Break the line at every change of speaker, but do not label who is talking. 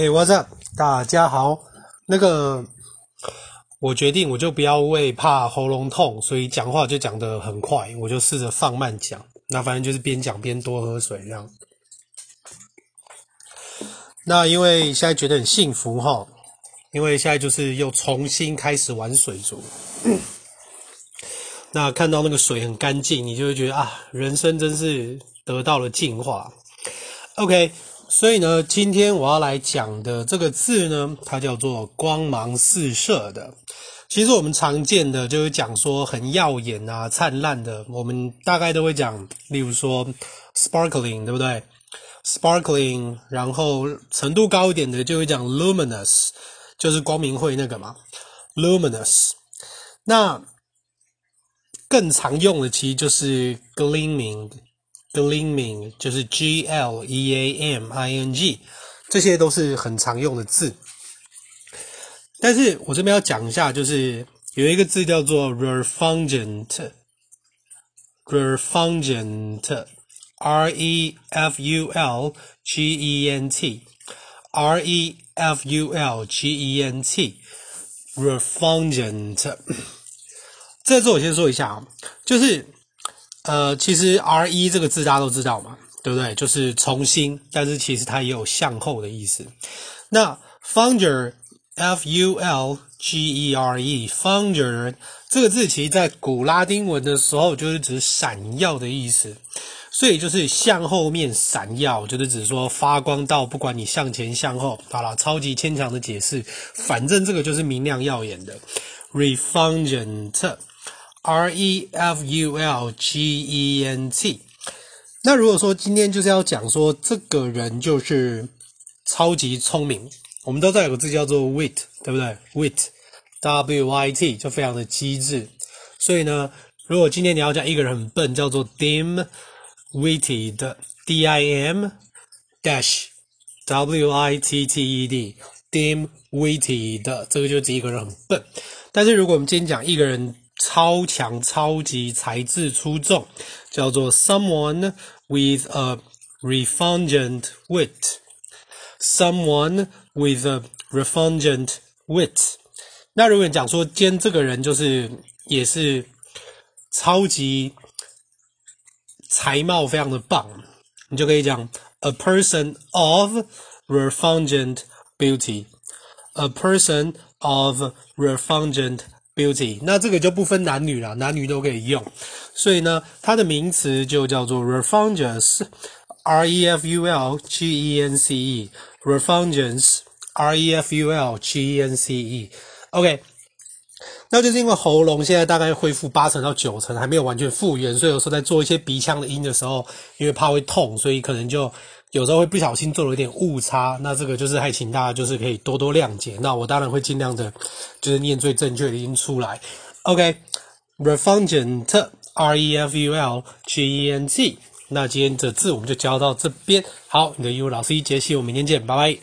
Hey, what's up？大家好。那个，我决定我就不要为怕喉咙痛，所以讲话就讲得很快，我就试着放慢讲。那反正就是边讲边多喝水这样。那因为现在觉得很幸福哈，因为现在就是又重新开始玩水族。那看到那个水很干净，你就会觉得啊，人生真是得到了净化。OK。所以呢，今天我要来讲的这个字呢，它叫做光芒四射的。其实我们常见的就是讲说很耀眼啊、灿烂的，我们大概都会讲，例如说 sparkling，对不对？sparkling，然后程度高一点的就会讲 luminous，就是光明会那个嘛，luminous。那更常用的其实就是 gleaming。Gleaming 就是 G L E A M I N G，这些都是很常用的字。但是我这边要讲一下，就是有一个字叫做 refulgent，refulgent，R E F U L G E N T，R E F U L G E N T，refulgent。这字我先说一下啊，就是。呃，其实 R E 这个字大家都知道嘛，对不对？就是重新，但是其实它也有向后的意思。那 founder F U L g e r e founder 这个字其实在古拉丁文的时候就是指闪耀的意思，所以就是向后面闪耀，就是指说发光到不管你向前向后，好了，超级牵强的解释，反正这个就是明亮耀眼的，Refulgent。R E F U L G E N T。那如果说今天就是要讲说这个人就是超级聪明，我们都知道有个字叫做 wit，对不对？wit，W I T 就非常的机智。所以呢，如果今天你要讲一个人很笨，叫做 dim-witted D I M dash W I T T E D，dim-witted，这个就指一个人很笨。但是如果我们今天讲一个人，超强、超级才智出众，叫做 someone with a refulgent wit。someone with a refulgent wit。那如果你讲说，兼这个人就是也是超级才貌非常的棒，你就可以讲 a person of refulgent beauty。a person of refulgent Beauty，那这个就不分男女了，男女都可以用。所以呢，它的名词就叫做 refulgence，R E F U L G E N C E，refulgence，R E F U L G E N C E。那就是因为喉咙现在大概恢复八成到九成，还没有完全复原，所以有时候在做一些鼻腔的音的时候，因为怕会痛，所以可能就。有时候会不小心做了一点误差，那这个就是还请大家就是可以多多谅解。那我当然会尽量的，就是念最正确的音出来。OK，refugent，R-E-F-U-L-G-E-N-T。那今天的字我们就教到这边。好，你的英文老师一杰西，我们明天见，拜拜。